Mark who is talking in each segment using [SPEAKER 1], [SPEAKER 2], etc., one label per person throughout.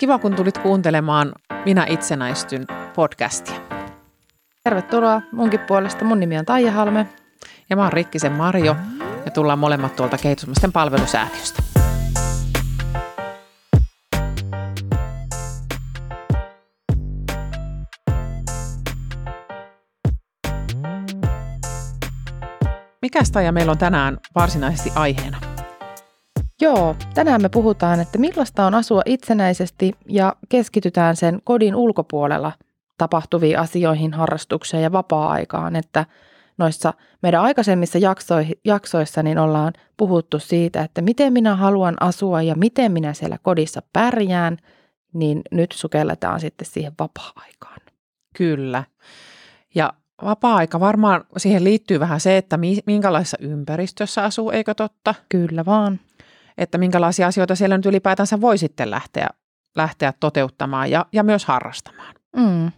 [SPEAKER 1] Kiva, kun tulit kuuntelemaan Minä itsenäistyn podcastia.
[SPEAKER 2] Tervetuloa munkin puolesta. Mun nimi on Taija Halme.
[SPEAKER 1] Ja mä oon Rikkisen Marjo ja tullaan molemmat tuolta kehitysmaisten palvelusäätiöstä. Mikäs Taija meillä on tänään varsinaisesti aiheena?
[SPEAKER 2] Joo, tänään me puhutaan, että millaista on asua itsenäisesti ja keskitytään sen kodin ulkopuolella tapahtuviin asioihin, harrastukseen ja vapaa-aikaan, että noissa meidän aikaisemmissa jaksoissa niin ollaan puhuttu siitä, että miten minä haluan asua ja miten minä siellä kodissa pärjään, niin nyt sukelletaan sitten siihen vapaa-aikaan.
[SPEAKER 1] Kyllä. Ja vapaa-aika varmaan siihen liittyy vähän se, että minkälaisessa ympäristössä asuu, eikö totta?
[SPEAKER 2] Kyllä vaan
[SPEAKER 1] että minkälaisia asioita siellä nyt ylipäätänsä voi sitten lähteä, lähteä toteuttamaan ja, ja myös harrastamaan. Mm.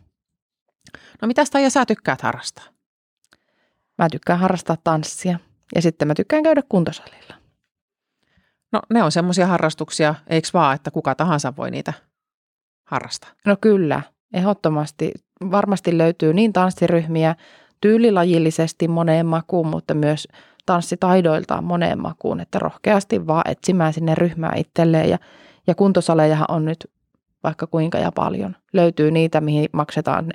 [SPEAKER 1] No mitä Taija sä tykkäät harrastaa?
[SPEAKER 2] Mä tykkään harrastaa tanssia ja sitten mä tykkään käydä kuntosalilla.
[SPEAKER 1] No ne on semmoisia harrastuksia, eikö vaan, että kuka tahansa voi niitä harrastaa?
[SPEAKER 2] No kyllä, ehdottomasti. Varmasti löytyy niin tanssiryhmiä tyylilajillisesti moneen makuun, mutta myös tanssitaidoiltaan moneen makuun, että rohkeasti vaan etsimään sinne ryhmää itselleen ja, ja kuntosalejahan on nyt vaikka kuinka ja paljon. Löytyy niitä, mihin maksetaan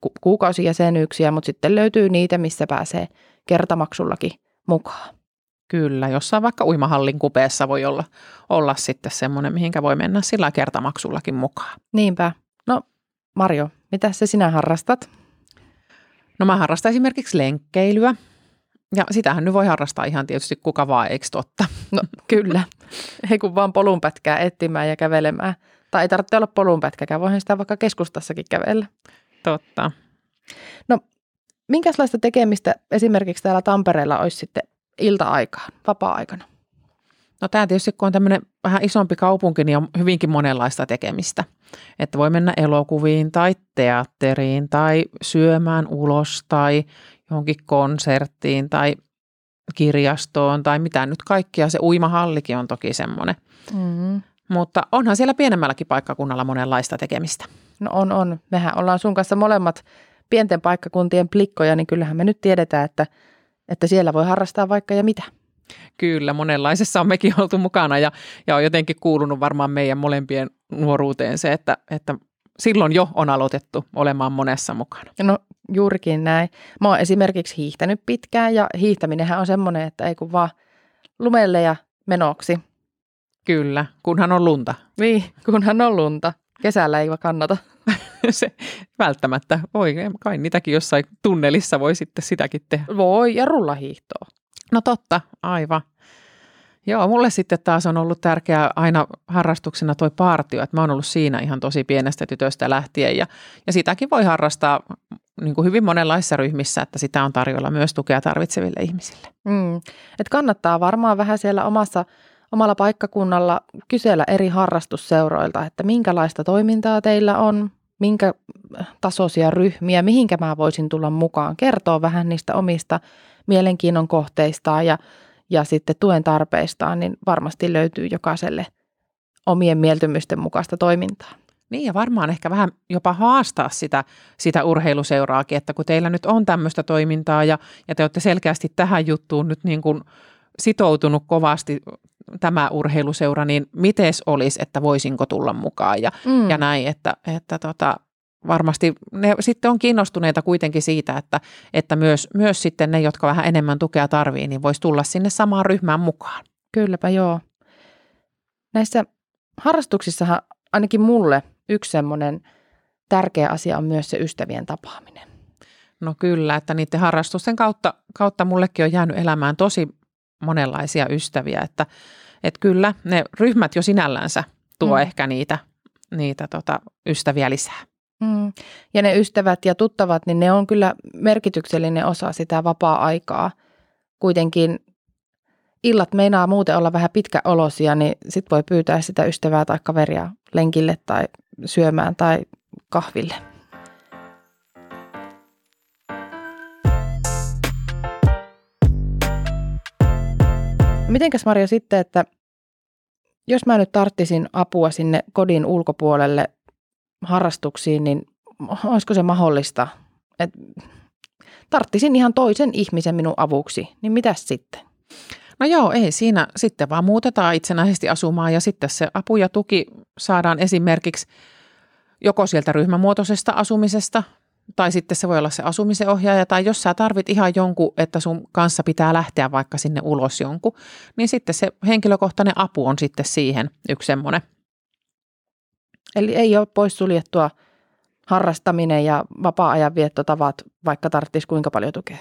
[SPEAKER 2] ku- kuukausijäsenyyksiä, mutta sitten löytyy niitä, missä pääsee kertamaksullakin mukaan.
[SPEAKER 1] Kyllä, jossain vaikka uimahallin kupeessa voi olla, olla sitten semmoinen, mihinkä voi mennä sillä kertamaksullakin mukaan.
[SPEAKER 2] Niinpä. No Marjo, mitä se sinä harrastat?
[SPEAKER 1] No mä harrastan esimerkiksi lenkkeilyä. Ja sitähän nyt voi harrastaa ihan tietysti kuka vaan, eikö totta?
[SPEAKER 2] No kyllä. Ei kun vaan polunpätkää etsimään ja kävelemään. Tai ei tarvitse olla polunpätkäkään, voihan sitä vaikka keskustassakin kävellä.
[SPEAKER 1] Totta.
[SPEAKER 2] No minkälaista tekemistä esimerkiksi täällä Tampereella olisi sitten ilta-aikaan, vapaa-aikana?
[SPEAKER 1] No tämä tietysti, kun on tämmöinen vähän isompi kaupunki, niin on hyvinkin monenlaista tekemistä. Että voi mennä elokuviin tai teatteriin tai syömään ulos tai johonkin konserttiin tai kirjastoon tai mitä nyt kaikkia. Se uimahallikin on toki semmoinen. Mm. Mutta onhan siellä pienemmälläkin paikkakunnalla monenlaista tekemistä.
[SPEAKER 2] No on, on. Mehän ollaan sun kanssa molemmat pienten paikkakuntien plikkoja, niin kyllähän me nyt tiedetään, että, että siellä voi harrastaa vaikka ja mitä.
[SPEAKER 1] Kyllä, monenlaisessa on mekin oltu mukana ja, ja on jotenkin kuulunut varmaan meidän molempien nuoruuteen se, että, että silloin jo on aloitettu olemaan monessa mukana.
[SPEAKER 2] No juurikin näin. Mä oon esimerkiksi hiihtänyt pitkään ja hiihtäminenhän on semmoinen, että ei kun vaan lumelle ja menoksi.
[SPEAKER 1] Kyllä, kunhan on lunta.
[SPEAKER 2] Niin, kunhan on lunta. Kesällä ei kannata.
[SPEAKER 1] Se välttämättä. Voi, kai niitäkin jossain tunnelissa voi sitten sitäkin tehdä.
[SPEAKER 2] Voi, ja rullahiihtoa.
[SPEAKER 1] No totta, aivan. Joo, mulle sitten taas on ollut tärkeää aina harrastuksena toi partio, että mä oon ollut siinä ihan tosi pienestä tytöstä lähtien ja, ja sitäkin voi harrastaa niin kuin hyvin monenlaisissa ryhmissä, että sitä on tarjolla myös tukea tarvitseville ihmisille.
[SPEAKER 2] Mm. Et kannattaa varmaan vähän siellä omassa, omalla paikkakunnalla kysellä eri harrastusseuroilta, että minkälaista toimintaa teillä on, minkä tasoisia ryhmiä, mihinkä mä voisin tulla mukaan, kertoo vähän niistä omista mielenkiinnon kohteistaan ja ja sitten tuen tarpeistaan, niin varmasti löytyy jokaiselle omien mieltymysten mukaista toimintaa.
[SPEAKER 1] Niin ja varmaan ehkä vähän jopa haastaa sitä, sitä urheiluseuraakin, että kun teillä nyt on tämmöistä toimintaa ja, ja te olette selkeästi tähän juttuun nyt niin kuin sitoutunut kovasti tämä urheiluseura, niin mites olisi, että voisinko tulla mukaan ja, mm. ja näin, että, että tota, varmasti ne sitten on kiinnostuneita kuitenkin siitä, että, että myös, myös sitten ne, jotka vähän enemmän tukea tarvii, niin voisi tulla sinne samaan ryhmään mukaan.
[SPEAKER 2] Kylläpä joo. Näissä harrastuksissahan ainakin mulle yksi semmoinen tärkeä asia on myös se ystävien tapaaminen.
[SPEAKER 1] No kyllä, että niiden harrastusten kautta, kautta mullekin on jäänyt elämään tosi monenlaisia ystäviä, että, että kyllä ne ryhmät jo sinällänsä tuo mm. ehkä niitä, niitä tota, ystäviä lisää.
[SPEAKER 2] Mm. Ja ne ystävät ja tuttavat, niin ne on kyllä merkityksellinen osa sitä vapaa-aikaa. Kuitenkin illat meinaa muuten olla vähän pitkäolosia, niin sit voi pyytää sitä ystävää tai kaveria lenkille tai syömään tai kahville. Mitenkäs Maria sitten, että jos mä nyt tarttisin apua sinne kodin ulkopuolelle harrastuksiin, niin olisiko se mahdollista, että tarttisin ihan toisen ihmisen minun avuksi, niin mitä sitten?
[SPEAKER 1] No joo, ei siinä. Sitten vaan muutetaan itsenäisesti asumaan ja sitten se apu ja tuki saadaan esimerkiksi joko sieltä ryhmämuotoisesta asumisesta, tai sitten se voi olla se asumisen ohjaaja, tai jos sä tarvit ihan jonkun, että sun kanssa pitää lähteä vaikka sinne ulos jonkun, niin sitten se henkilökohtainen apu on sitten siihen yksi semmoinen.
[SPEAKER 2] Eli ei ole poissuljettua harrastaminen ja vapaa-ajan viettotavat, vaikka tarvitsisi kuinka paljon tukea?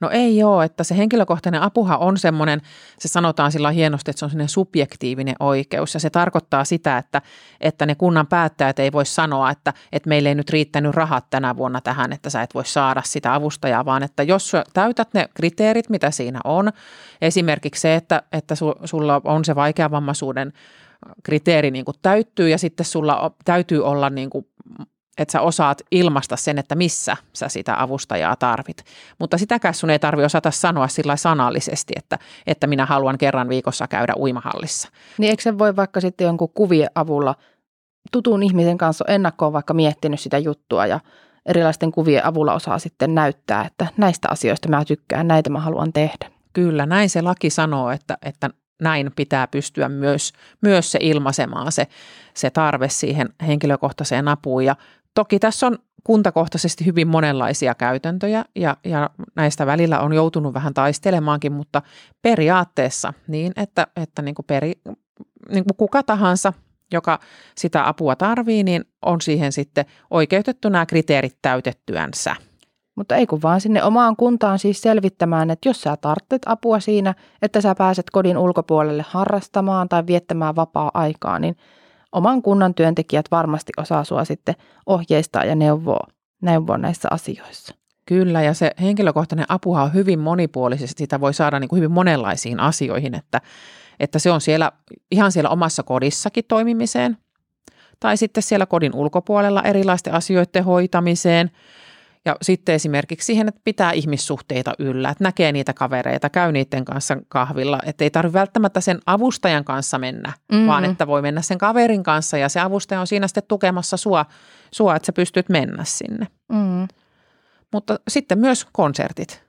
[SPEAKER 1] No ei ole, että se henkilökohtainen apuhan on semmoinen, se sanotaan sillä hienosti, että se on semmoinen subjektiivinen oikeus ja se tarkoittaa sitä, että, että ne kunnan päättäjät ei voi sanoa, että, että meille ei nyt riittänyt rahat tänä vuonna tähän, että sä et voi saada sitä avustajaa, vaan että jos täytät ne kriteerit, mitä siinä on, esimerkiksi se, että, että sulla on se vaikeavammaisuuden kriteeri niin kuin täyttyy ja sitten sulla täytyy olla niin kuin että sä osaat ilmaista sen, että missä sä sitä avustajaa tarvit. Mutta sitäkään sun ei tarvi osata sanoa sillä sanallisesti, että, että minä haluan kerran viikossa käydä uimahallissa.
[SPEAKER 2] Niin eikö se voi vaikka sitten jonkun kuvien avulla tutun ihmisen kanssa ennakkoon vaikka miettinyt sitä juttua ja erilaisten kuvien avulla osaa sitten näyttää, että näistä asioista mä tykkään, näitä mä haluan tehdä.
[SPEAKER 1] Kyllä, näin se laki sanoo, että, että näin pitää pystyä myös, myös se ilmaisemaan se, se tarve siihen henkilökohtaiseen apuun. Ja Toki tässä on kuntakohtaisesti hyvin monenlaisia käytäntöjä ja, ja näistä välillä on joutunut vähän taistelemaankin, mutta periaatteessa niin, että, että niin kuin peri, niin kuin kuka tahansa, joka sitä apua tarvii, niin on siihen sitten oikeutettu nämä kriteerit täytettyänsä.
[SPEAKER 2] Mutta ei kun vaan sinne omaan kuntaan siis selvittämään, että jos sä tarvitset apua siinä, että sä pääset kodin ulkopuolelle harrastamaan tai viettämään vapaa-aikaa, niin – oman kunnan työntekijät varmasti osaa sua sitten ohjeistaa ja neuvoa, neuvoa näissä asioissa.
[SPEAKER 1] Kyllä, ja se henkilökohtainen apuhan on hyvin monipuolisesti, sitä voi saada niin kuin hyvin monenlaisiin asioihin, että, että se on siellä ihan siellä omassa kodissakin toimimiseen, tai sitten siellä kodin ulkopuolella erilaisten asioiden hoitamiseen – ja sitten esimerkiksi siihen, että pitää ihmissuhteita yllä, että näkee niitä kavereita, käy niiden kanssa kahvilla, että ei tarvitse välttämättä sen avustajan kanssa mennä, mm-hmm. vaan että voi mennä sen kaverin kanssa ja se avustaja on siinä sitten tukemassa sua, sua että sä pystyt mennä sinne. Mm. Mutta sitten myös konsertit.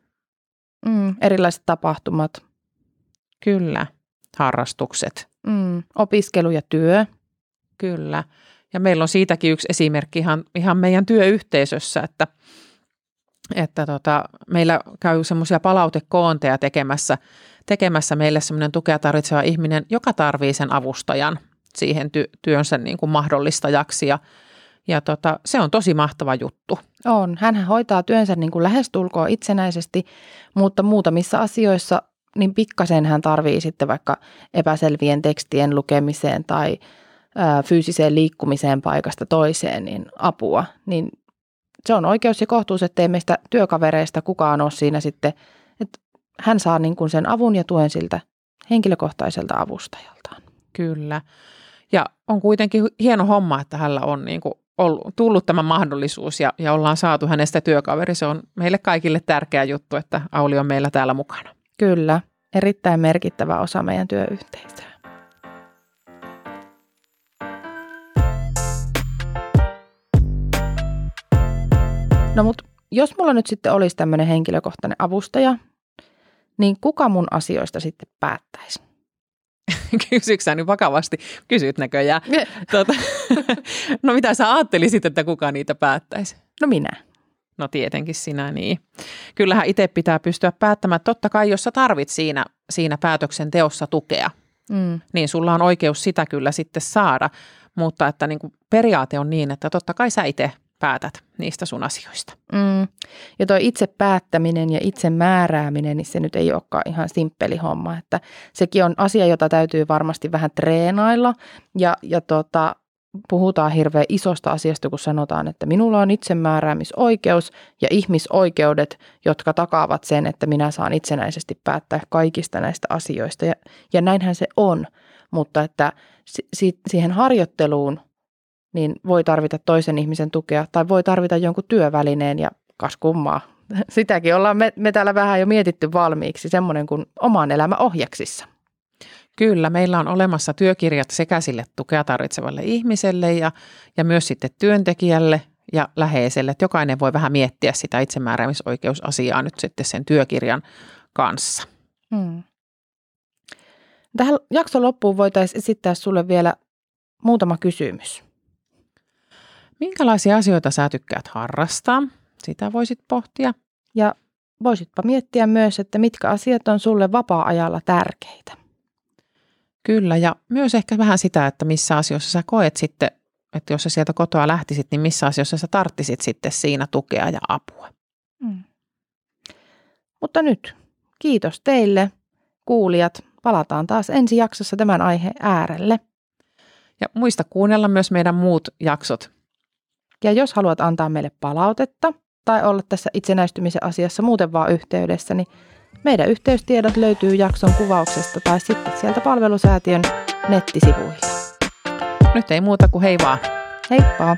[SPEAKER 2] Mm, erilaiset tapahtumat.
[SPEAKER 1] Kyllä, harrastukset.
[SPEAKER 2] Mm, opiskelu ja työ.
[SPEAKER 1] Kyllä. Ja meillä on siitäkin yksi esimerkki ihan, ihan meidän työyhteisössä, että, että tota, meillä käy semmoisia palautekoonteja tekemässä, tekemässä meille semmoinen tukea tarvitseva ihminen, joka tarvii sen avustajan siihen ty- työnsä niin kuin mahdollistajaksi ja, ja tota, se on tosi mahtava juttu.
[SPEAKER 2] On. Hän hoitaa työnsä niin kuin lähestulkoon itsenäisesti, mutta muutamissa asioissa niin pikkasen hän tarvii sitten vaikka epäselvien tekstien lukemiseen tai – fyysiseen liikkumiseen paikasta toiseen niin apua, niin se on oikeus ja kohtuus, ettei meistä työkavereista kukaan ole siinä sitten, että hän saa niin kuin sen avun ja tuen siltä henkilökohtaiselta avustajaltaan.
[SPEAKER 1] Kyllä. Ja on kuitenkin hieno homma, että hänellä on niin kuin ollut, tullut tämä mahdollisuus ja, ja ollaan saatu hänestä työkaveri. Se on meille kaikille tärkeä juttu, että Auli on meillä täällä mukana.
[SPEAKER 2] Kyllä, erittäin merkittävä osa meidän työyhteisöä. No mutta jos mulla nyt sitten olisi tämmöinen henkilökohtainen avustaja, niin kuka mun asioista sitten päättäisi?
[SPEAKER 1] Kysyksä nyt vakavasti? Kysyt näköjään. tuota, no mitä sä ajattelisit, että kuka niitä päättäisi?
[SPEAKER 2] No minä.
[SPEAKER 1] No tietenkin sinä niin. Kyllähän itse pitää pystyä päättämään. Totta kai, jos sä tarvit siinä, siinä päätöksenteossa tukea, mm. niin sulla on oikeus sitä kyllä sitten saada. Mutta että niin kuin periaate on niin, että totta kai sä itse päätät niistä sun asioista. Mm.
[SPEAKER 2] Ja tuo itse päättäminen ja itse määrääminen, niin se nyt ei olekaan ihan simppeli homma. Että sekin on asia, jota täytyy varmasti vähän treenailla ja, ja tota, puhutaan hirveän isosta asiasta, kun sanotaan, että minulla on itsemääräämisoikeus ja ihmisoikeudet, jotka takaavat sen, että minä saan itsenäisesti päättää kaikista näistä asioista. Ja, ja näinhän se on, mutta että si- siihen harjoitteluun – niin voi tarvita toisen ihmisen tukea tai voi tarvita jonkun työvälineen ja kas kummaa. Sitäkin ollaan me, me täällä vähän jo mietitty valmiiksi, semmoinen kuin oman elämä ohjaksissa.
[SPEAKER 1] Kyllä, meillä on olemassa työkirjat sekä sille tukea tarvitsevalle ihmiselle ja, ja myös sitten työntekijälle ja läheiselle. Että jokainen voi vähän miettiä sitä itsemääräämisoikeusasiaa nyt sitten sen työkirjan kanssa. Hmm.
[SPEAKER 2] Tähän jakson loppuun voitaisiin esittää sulle vielä muutama kysymys.
[SPEAKER 1] Minkälaisia asioita sä tykkäät harrastaa? Sitä voisit pohtia.
[SPEAKER 2] Ja voisitpa miettiä myös, että mitkä asiat on sulle vapaa-ajalla tärkeitä.
[SPEAKER 1] Kyllä, ja myös ehkä vähän sitä, että missä asioissa sä koet sitten, että jos sä sieltä kotoa lähtisit, niin missä asioissa sä tarttisit sitten siinä tukea ja apua. Hmm.
[SPEAKER 2] Mutta nyt, kiitos teille, kuulijat. Palataan taas ensi jaksossa tämän aiheen äärelle.
[SPEAKER 1] Ja muista kuunnella myös meidän muut jaksot.
[SPEAKER 2] Ja jos haluat antaa meille palautetta tai olla tässä itsenäistymisen asiassa muuten vaan yhteydessä, niin meidän yhteystiedot löytyy jakson kuvauksesta tai sitten sieltä palvelusäätiön nettisivuilta.
[SPEAKER 1] Nyt ei muuta kuin hei vaan.
[SPEAKER 2] Heippa!